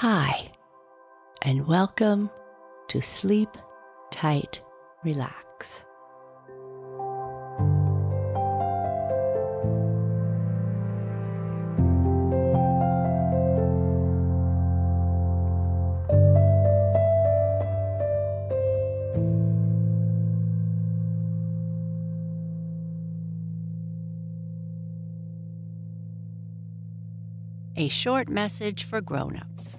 Hi, and welcome to Sleep Tight Relax. A short message for grown-ups.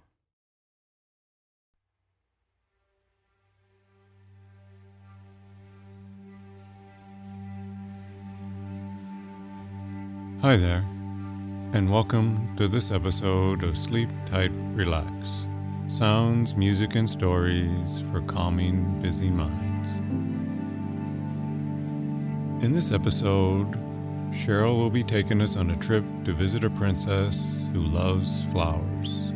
Hi there, and welcome to this episode of Sleep Tight Relax sounds, music, and stories for calming busy minds. In this episode, Sheryl will be taking us on a trip to visit a princess who loves flowers.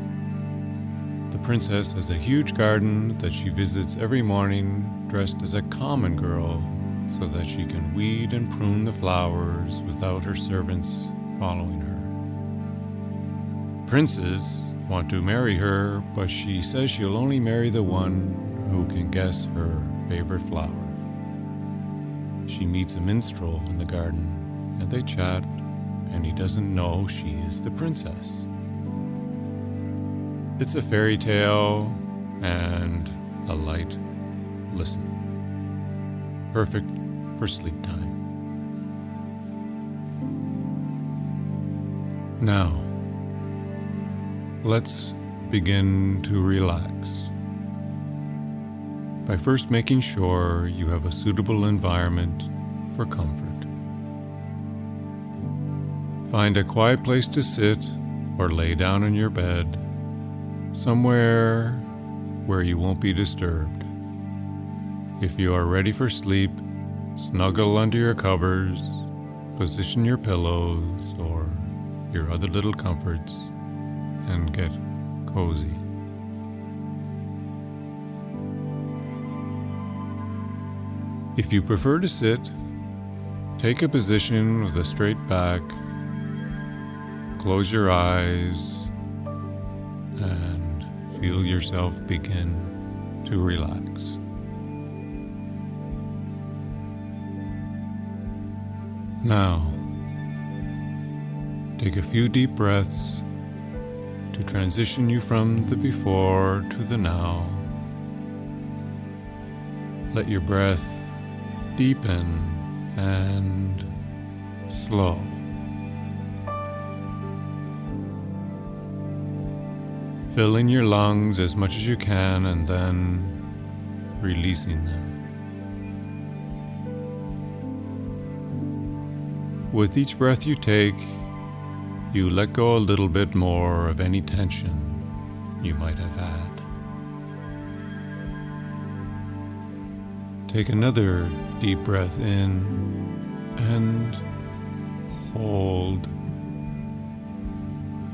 The princess has a huge garden that she visits every morning dressed as a common girl so that she can weed and prune the flowers without her servants following her. Princes want to marry her, but she says she'll only marry the one who can guess her favorite flower. She meets a minstrel in the garden, and they chat, and he doesn't know she is the princess. It's a fairy tale and a light listen perfect for sleep time. Now, let's begin to relax by first making sure you have a suitable environment for comfort. Find a quiet place to sit or lay down in your bed, somewhere where you won't be disturbed. If you are ready for sleep, snuggle under your covers, position your pillows or your other little comforts, and get cozy. If you prefer to sit, take a position with a straight back, close your eyes, and feel yourself begin to relax. Now, take a few deep breaths to transition you from the before to the now. Let your breath deepen and slow. Fill in your lungs as much as you can and then releasing them. With each breath you take, you let go a little bit more of any tension you might have had. Take another deep breath in and hold,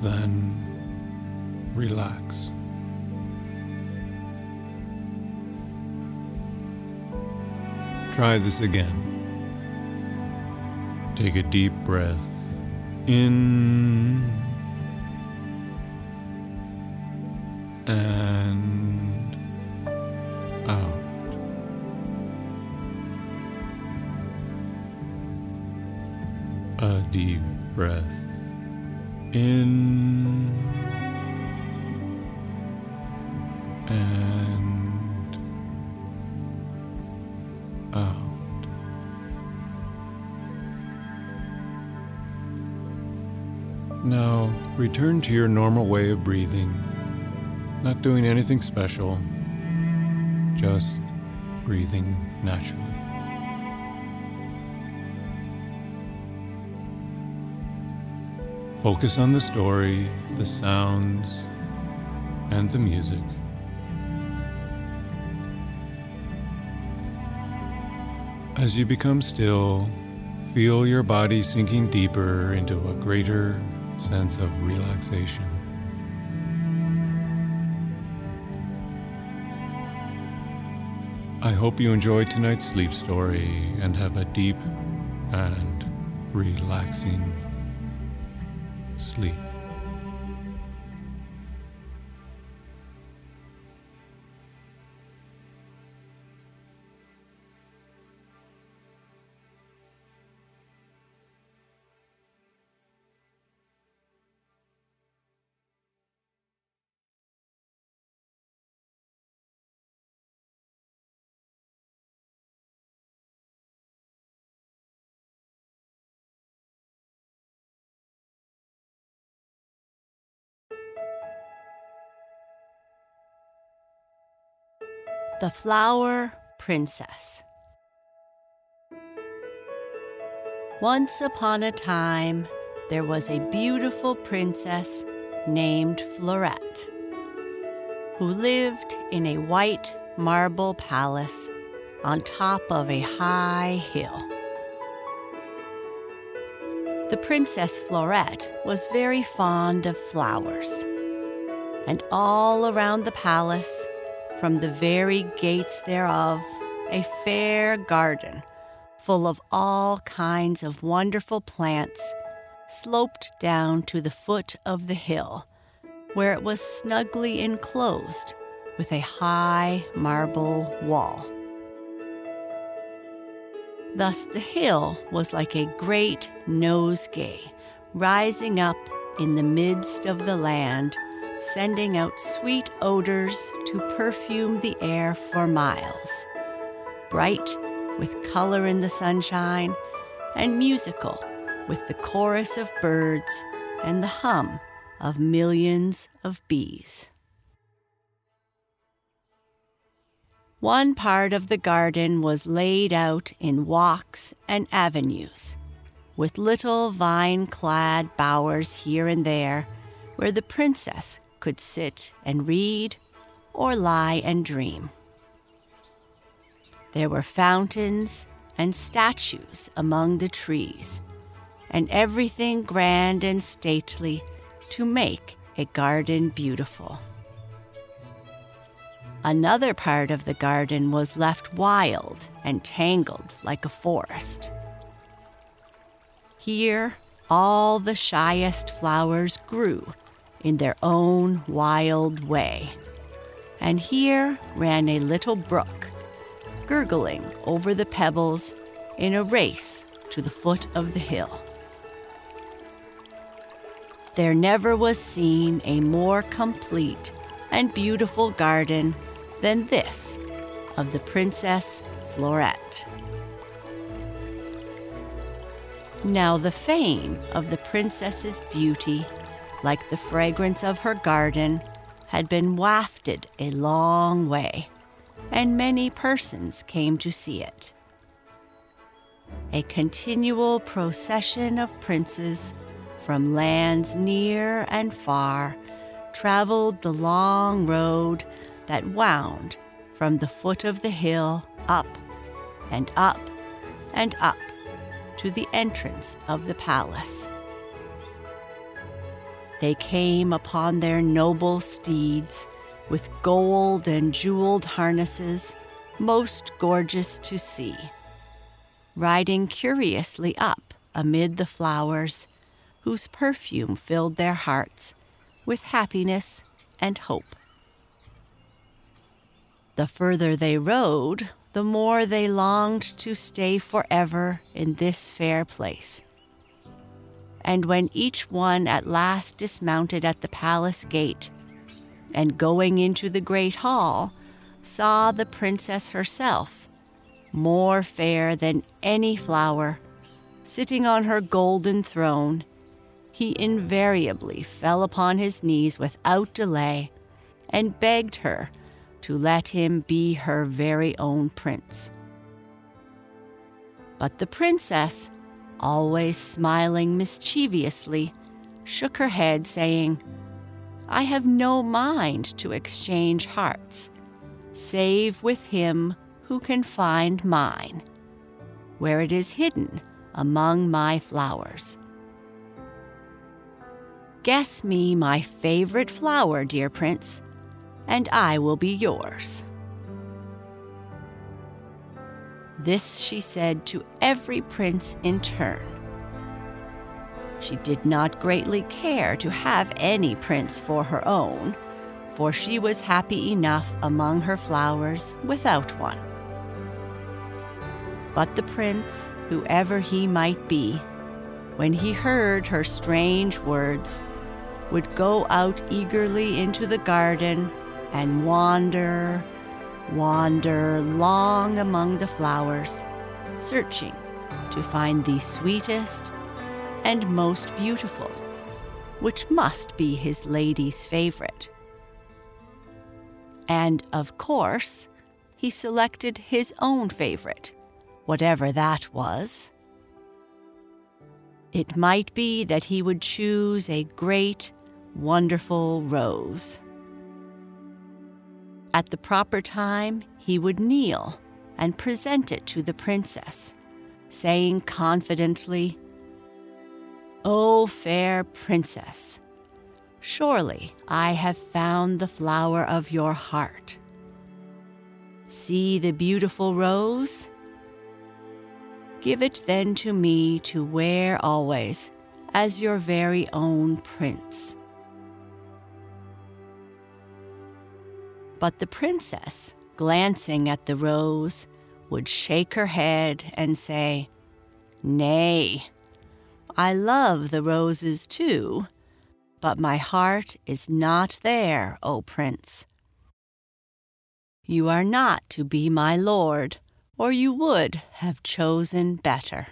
then relax. Try this again. Take a deep breath in and out. A deep breath in return to your normal way of breathing, not doing anything special, just breathing naturally. Focus on the story, the sounds, and the music. As you become still, feel your body sinking deeper into a greater sense of relaxation. I hope you enjoyed tonight's sleep story and have a deep and relaxing sleep. The Flower Princess. Once upon a time, there was a beautiful princess named Florette who lived in a white marble palace on top of a high hill. The Princess Florette was very fond of flowers, and all around the palace from the very gates thereof a fair garden full of all kinds of wonderful plants sloped down to the foot of the hill, where it was snugly enclosed with a high marble wall. Thus, the hill was like a great nosegay rising up in the midst of the land sending out sweet odors to perfume the air for miles. Bright with color in the sunshine, and musical with the chorus of birds and the hum of millions of bees. One part of the garden was laid out in walks and avenues, with little vine clad bowers here and there, where the princess could sit and read or lie and dream. There were fountains and statues among the trees, and everything grand and stately to make a garden beautiful. Another part of the garden was left wild and tangled like a forest. Here, all the shyest flowers grew in their own wild way. And here ran a little brook, gurgling over the pebbles in a race to the foot of the hill. There never was seen a more complete and beautiful garden than this of the Princess Florette. Now, the fame of the princess's beauty like the fragrance of her garden, had been wafted a long way, and many persons came to see it. A continual procession of princes from lands near and far traveled the long road that wound from the foot of the hill up and up and up to the entrance of the palace. They came upon their noble steeds with gold and jeweled harnesses, most gorgeous to see, riding curiously up amid the flowers, whose perfume filled their hearts with happiness and hope. The further they rode, the more they longed to stay forever in this fair place and when each one at last dismounted at the palace gate, and going into the great hall, saw the princess herself, more fair than any flower, sitting on her golden throne, he invariably fell upon his knees without delay and begged her to let him be her very own prince. But the princess, always smiling mischievously, shook her head, saying, I have no mind to exchange hearts, save with him who can find mine, where it is hidden among my flowers. Guess me my favorite flower, dear prince, and I will be yours. This she said to every prince in turn. She did not greatly care to have any prince for her own, for she was happy enough among her flowers without one. But the prince, whoever he might be, when he heard her strange words, would go out eagerly into the garden and wander, wander long among the flowers, searching to find the sweetest and most beautiful, which must be his lady's favorite. And of course, he selected his own favorite, whatever that was. It might be that he would choose a great, wonderful rose. At the proper time, he would kneel and present it to the princess, saying confidently, O fair princess, surely I have found the flower of your heart. See the beautiful rose? Give it then to me to wear always as your very own prince. But the princess, glancing at the rose, would shake her head and say, Nay, I love the roses too, but my heart is not there, O prince. You are not to be my lord, or you would have chosen better.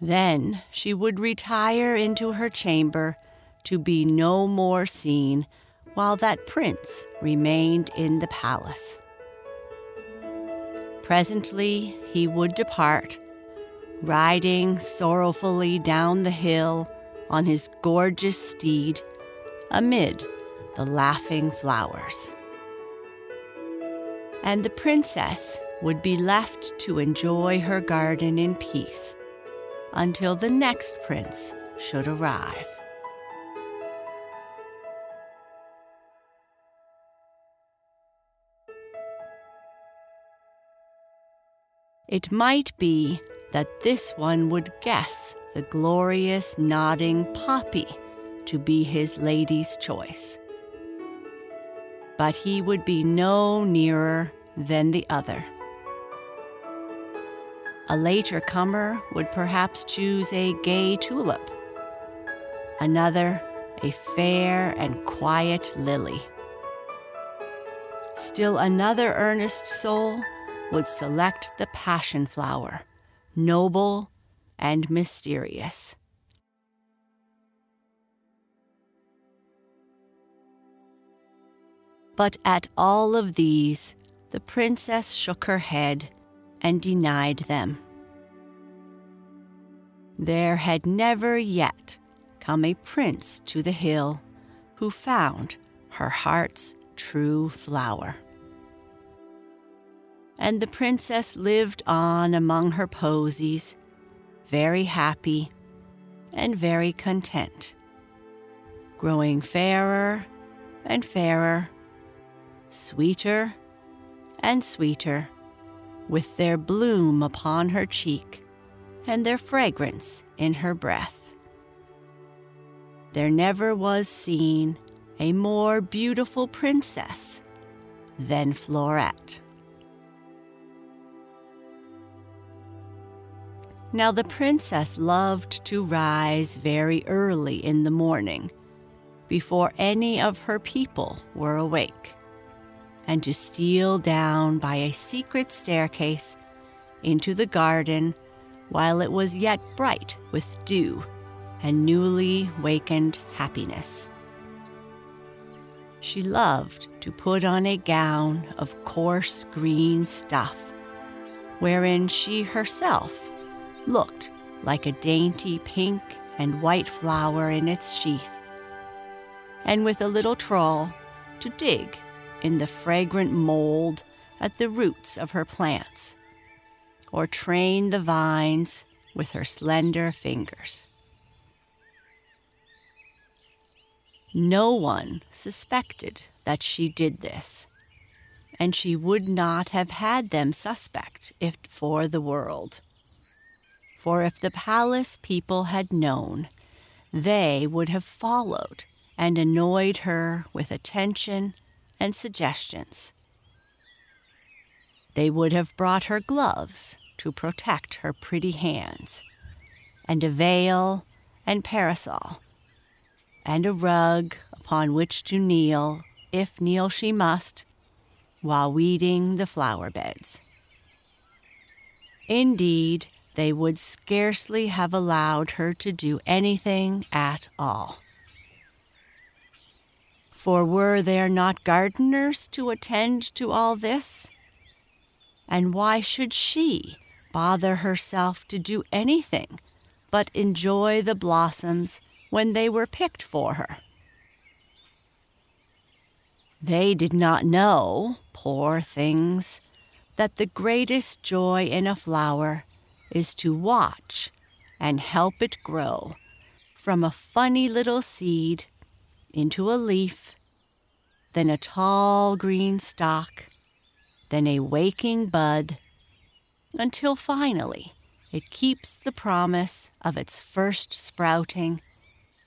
Then she would retire into her chamber to be no more seen while that prince remained in the palace. Presently he would depart, riding sorrowfully down the hill on his gorgeous steed amid the laughing flowers. And the princess would be left to enjoy her garden in peace until the next prince should arrive. It might be that this one would guess the glorious nodding poppy to be his lady's choice. But he would be no nearer than the other. A later comer would perhaps choose a gay tulip, another a fair and quiet lily. Still another earnest soul would select the passion flower, noble and mysterious. But at all of these, the princess shook her head and denied them. There had never yet come a prince to the hill who found her heart's true flower and the princess lived on among her posies, very happy and very content, growing fairer and fairer, sweeter and sweeter, with their bloom upon her cheek and their fragrance in her breath. There never was seen a more beautiful princess than Fleurette. Now the princess loved to rise very early in the morning, before any of her people were awake, and to steal down by a secret staircase into the garden while it was yet bright with dew and newly wakened happiness. She loved to put on a gown of coarse green stuff, wherein she herself looked like a dainty pink and white flower in its sheath, and with a little trawl to dig in the fragrant mold at the roots of her plants, or train the vines with her slender fingers. No one suspected that she did this, and she would not have had them suspect if for the world. For if the palace people had known, they would have followed and annoyed her with attention and suggestions. They would have brought her gloves to protect her pretty hands, and a veil and parasol and a rug upon which to kneel, if kneel she must, while weeding the flower beds. Indeed, they would scarcely have allowed her to do anything at all. For were there not gardeners to attend to all this? And why should she bother herself to do anything but enjoy the blossoms when they were picked for her. They did not know, poor things, that the greatest joy in a flower is to watch and help it grow from a funny little seed into a leaf, then a tall green stalk, then a waking bud, until finally it keeps the promise of its first sprouting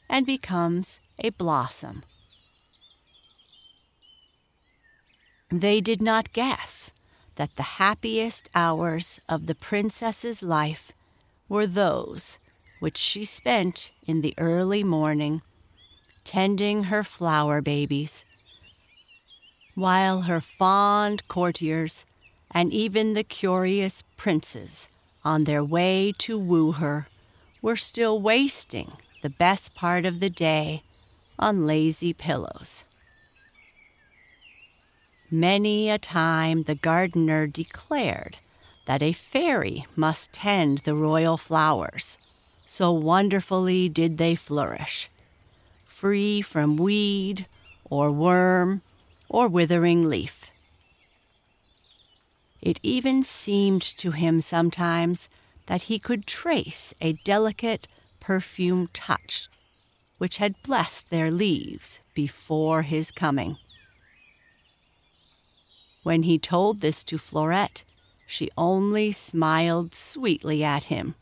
and becomes a blossom. They did not guess that the happiest hours of the princess's life were those which she spent in the early morning tending her flower babies, while her fond courtiers and even the curious princes on their way to woo her were still wasting the best part of the day on lazy pillows. Many a time the gardener declared that a fairy must tend the royal flowers, so wonderfully did they flourish, free from weed or worm or withering leaf. It even seemed to him sometimes that he could trace a delicate perfume touch, which had blessed their leaves before his coming. When he told this to Florette, she only smiled sweetly at him.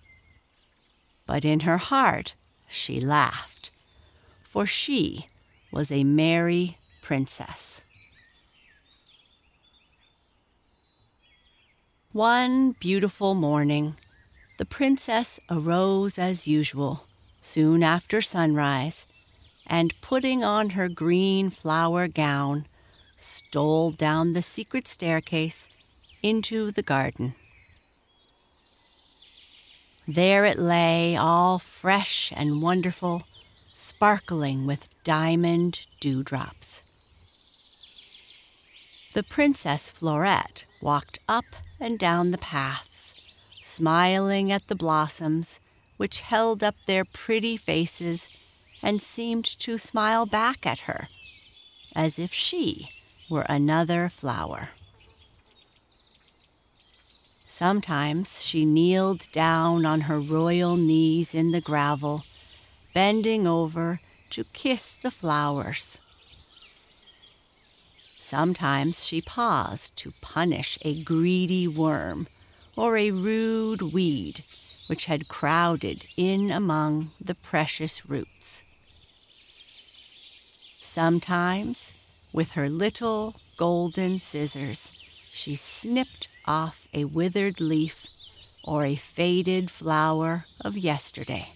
But in her heart, she laughed, for she was a merry princess. One beautiful morning, the princess arose as usual, soon after sunrise, and putting on her green flower gown, stole down the secret staircase into the garden. There it lay, all fresh and wonderful, sparkling with diamond dewdrops. The Princess Florette walked up and down the paths, smiling at the blossoms, which held up their pretty faces and seemed to smile back at her, as if she were another flower. Sometimes she kneeled down on her royal knees in the gravel, bending over to kiss the flowers. Sometimes she paused to punish a greedy worm or a rude weed which had crowded in among the precious roots. Sometimes, with her little golden scissors, she snipped off a withered leaf or a faded flower of yesterday.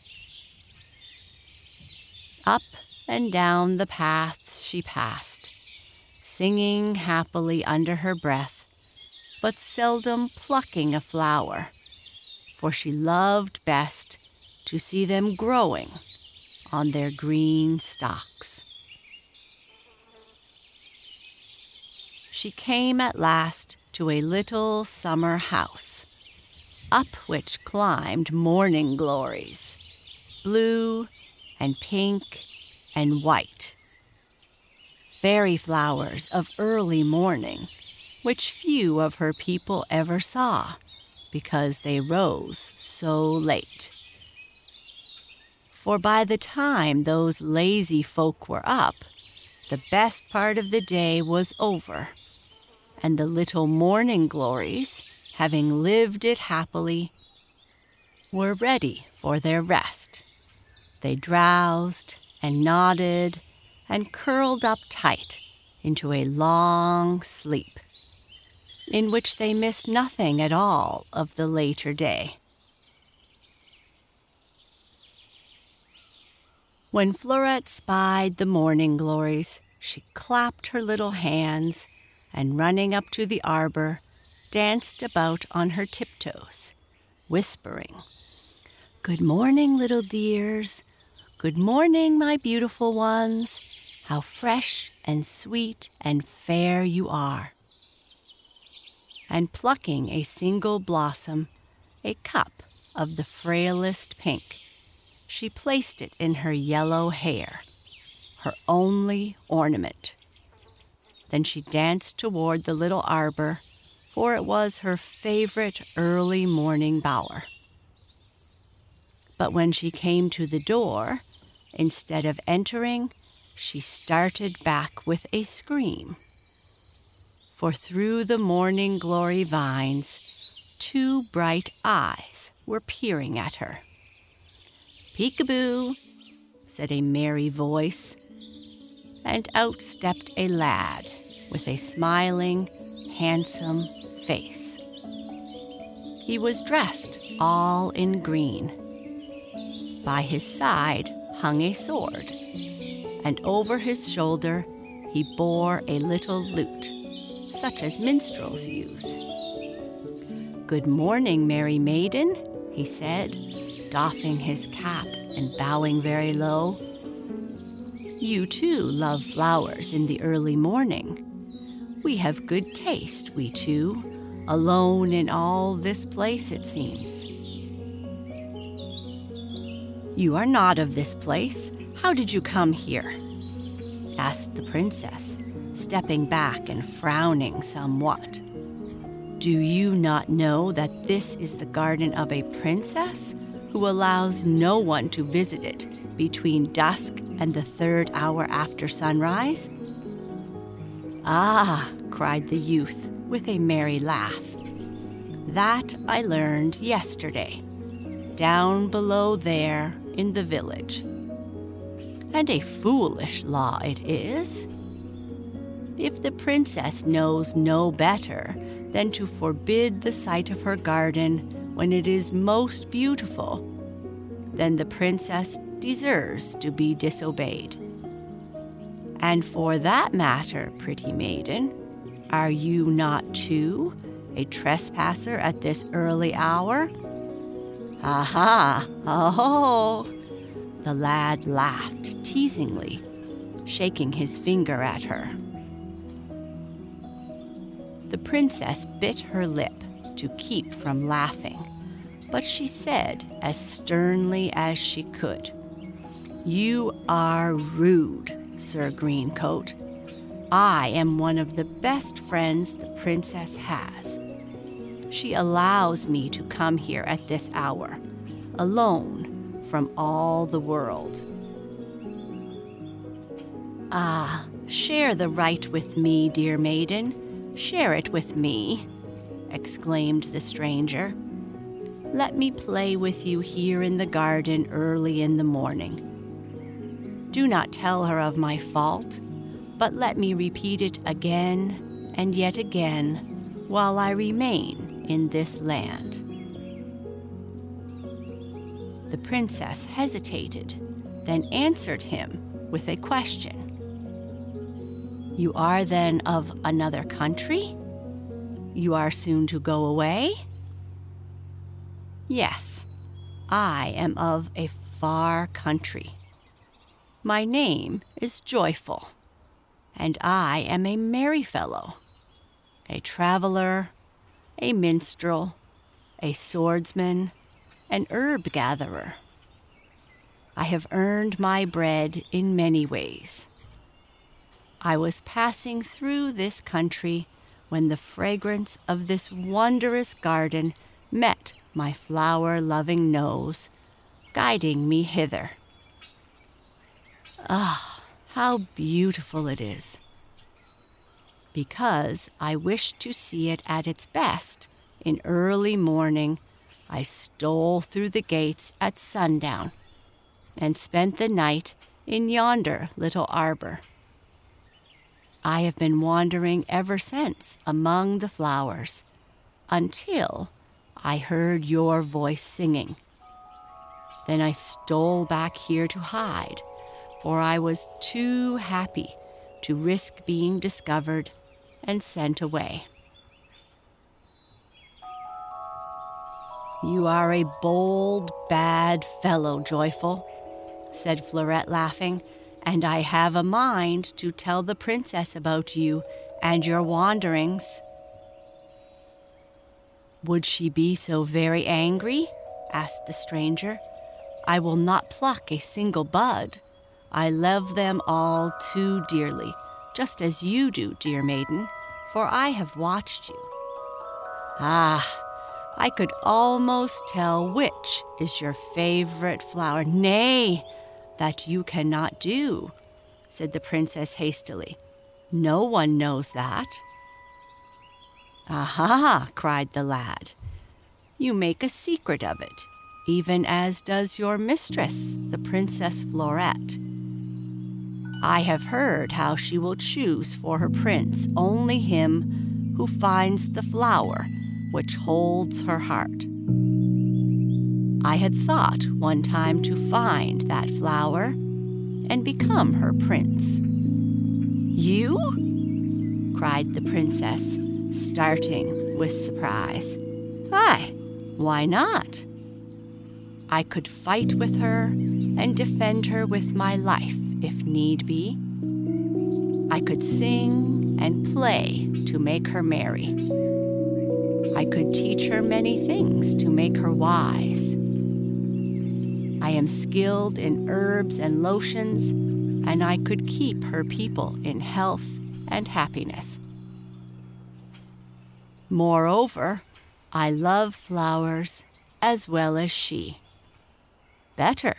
Up and down the paths she passed, singing happily under her breath, but seldom plucking a flower, for she loved best to see them growing on their green stalks. She came at last to a little summer house, up which climbed morning glories, blue and pink and white. Fairy flowers of early morning, which few of her people ever saw because they rose so late. For by the time those lazy folk were up, the best part of the day was over, and the little morning glories, having lived it happily, were ready for their rest. They drowsed and nodded and curled up tight into a long sleep in which they missed nothing at all of the later day. When Florette spied the morning glories, she clapped her little hands and, running up to the arbor, danced about on her tiptoes, whispering, Good morning, little dears. Good morning, my beautiful ones. How fresh and sweet and fair you are and plucking a single blossom, a cup of the frailest pink. She placed it in her yellow hair, her only ornament. Then she danced toward the little arbor, for it was her favorite early morning bower. But when she came to the door, instead of entering, she started back with a scream for through the morning glory vines, two bright eyes were peering at her. Peekaboo, said a merry voice, and out stepped a lad with a smiling, handsome face. He was dressed all in green. By his side hung a sword, and over his shoulder he bore a little lute such as minstrels use. Good morning, merry maiden, he said, doffing his cap and bowing very low. You too love flowers in the early morning. We have good taste, we two, alone in all this place, it seems. You are not of this place. How did you come here? asked the princess, stepping back and frowning somewhat. Do you not know that this is the garden of a princess who allows no one to visit it between dusk and the third hour after sunrise? Ah, cried the youth with a merry laugh. That I learned yesterday, down below there in the village. And a foolish law it is if the princess knows no better than to forbid the sight of her garden when it is most beautiful, then the princess deserves to be disobeyed. And for that matter, pretty maiden, are you not too a trespasser at this early hour? Aha! Oh! The lad laughed teasingly, shaking his finger at her. The princess bit her lip to keep from laughing, but she said as sternly as she could, You are rude, Sir Greencoat. I am one of the best friends the princess has. She allows me to come here at this hour, alone from all the world. Ah, share the right with me, dear maiden Share it with me, exclaimed the stranger. Let me play with you here in the garden early in the morning. Do not tell her of my fault, but let me repeat it again and yet again while I remain in this land. The princess hesitated, then answered him with a question. You are then of another country? You are soon to go away? Yes, I am of a far country. My name is Joyful, and I am a merry fellow, a traveler, a minstrel, a swordsman, an herb gatherer. I have earned my bread in many ways. I was passing through this country when the fragrance of this wondrous garden met my flower loving nose, guiding me hither. Ah, how beautiful it is! Because I wished to see it at its best in early morning, I stole through the gates at sundown and spent the night in yonder little arbor. I have been wandering ever since among the flowers until I heard your voice singing. Then I stole back here to hide, for I was too happy to risk being discovered and sent away. You are a bold, bad fellow, Joyful, said Florette, laughing, and I have a mind to tell the princess about you and your wanderings. Would she be so very angry? asked the stranger. I will not pluck a single bud. I love them all too dearly, just as you do, dear maiden, for I have watched you. Ah, I could almost tell which is your favorite flower. Nay, that you cannot do, said the princess hastily. No one knows that. Aha, cried the lad. You make a secret of it, even as does your mistress, the Princess Fleurette. I have heard how she will choose for her prince only him who finds the flower which holds her heart. I had thought one time to find that flower and become her prince. You? cried the princess, starting with surprise. Why, why not? I could fight with her and defend her with my life if need be. I could sing and play to make her merry. I could teach her many things to make her wise. I am skilled in herbs and lotions, and I could keep her people in health and happiness. Moreover, I love flowers as well as she. Better,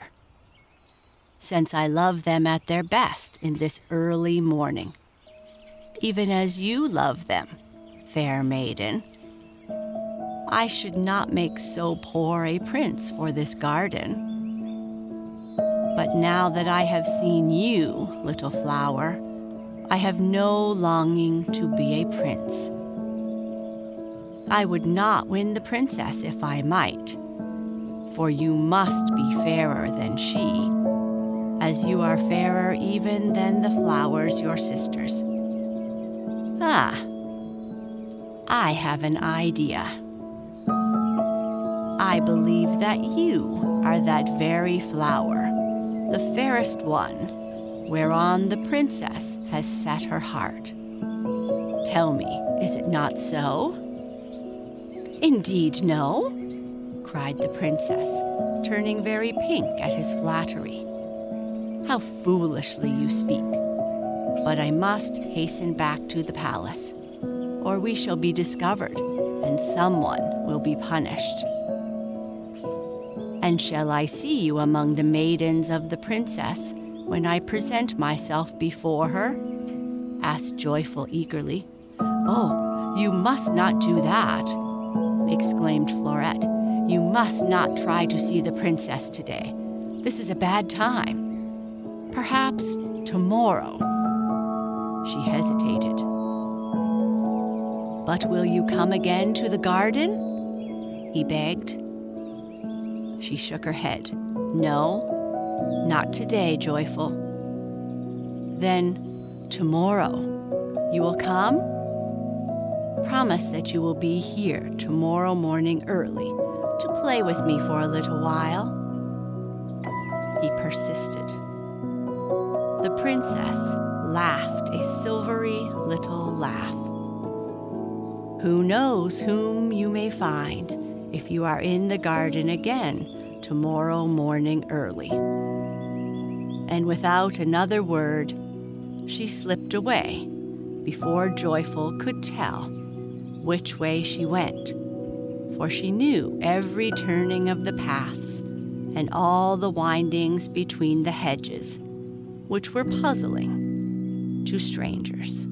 since I love them at their best in this early morning, even as you love them, fair maiden. I should not make so poor a prince for this garden. But now that I have seen you, little flower, I have no longing to be a prince. I would not win the princess if I might, for you must be fairer than she, as you are fairer even than the flowers your sisters. Ah, I have an idea. I believe that you are that very flower the fairest one, whereon the princess has set her heart. Tell me, is it not so? Indeed, no, cried the princess, turning very pink at his flattery. How foolishly you speak. But I must hasten back to the palace, or we shall be discovered, and someone will be punished. And shall I see you among the maidens of the princess when I present myself before her? asked Joyful eagerly. Oh, you must not do that, exclaimed Florette. You must not try to see the princess today. This is a bad time. Perhaps tomorrow. She hesitated. But will you come again to the garden? He begged. She shook her head. No, not today, Joyful. Then tomorrow, you will come? Promise that you will be here tomorrow morning early to play with me for a little while? He persisted. Princess laughed a silvery little laugh. Who knows whom you may find if you are in the garden again tomorrow morning early? And without another word, she slipped away before Joyful could tell which way she went, for she knew every turning of the paths and all the windings between the hedges, which were puzzling to strangers.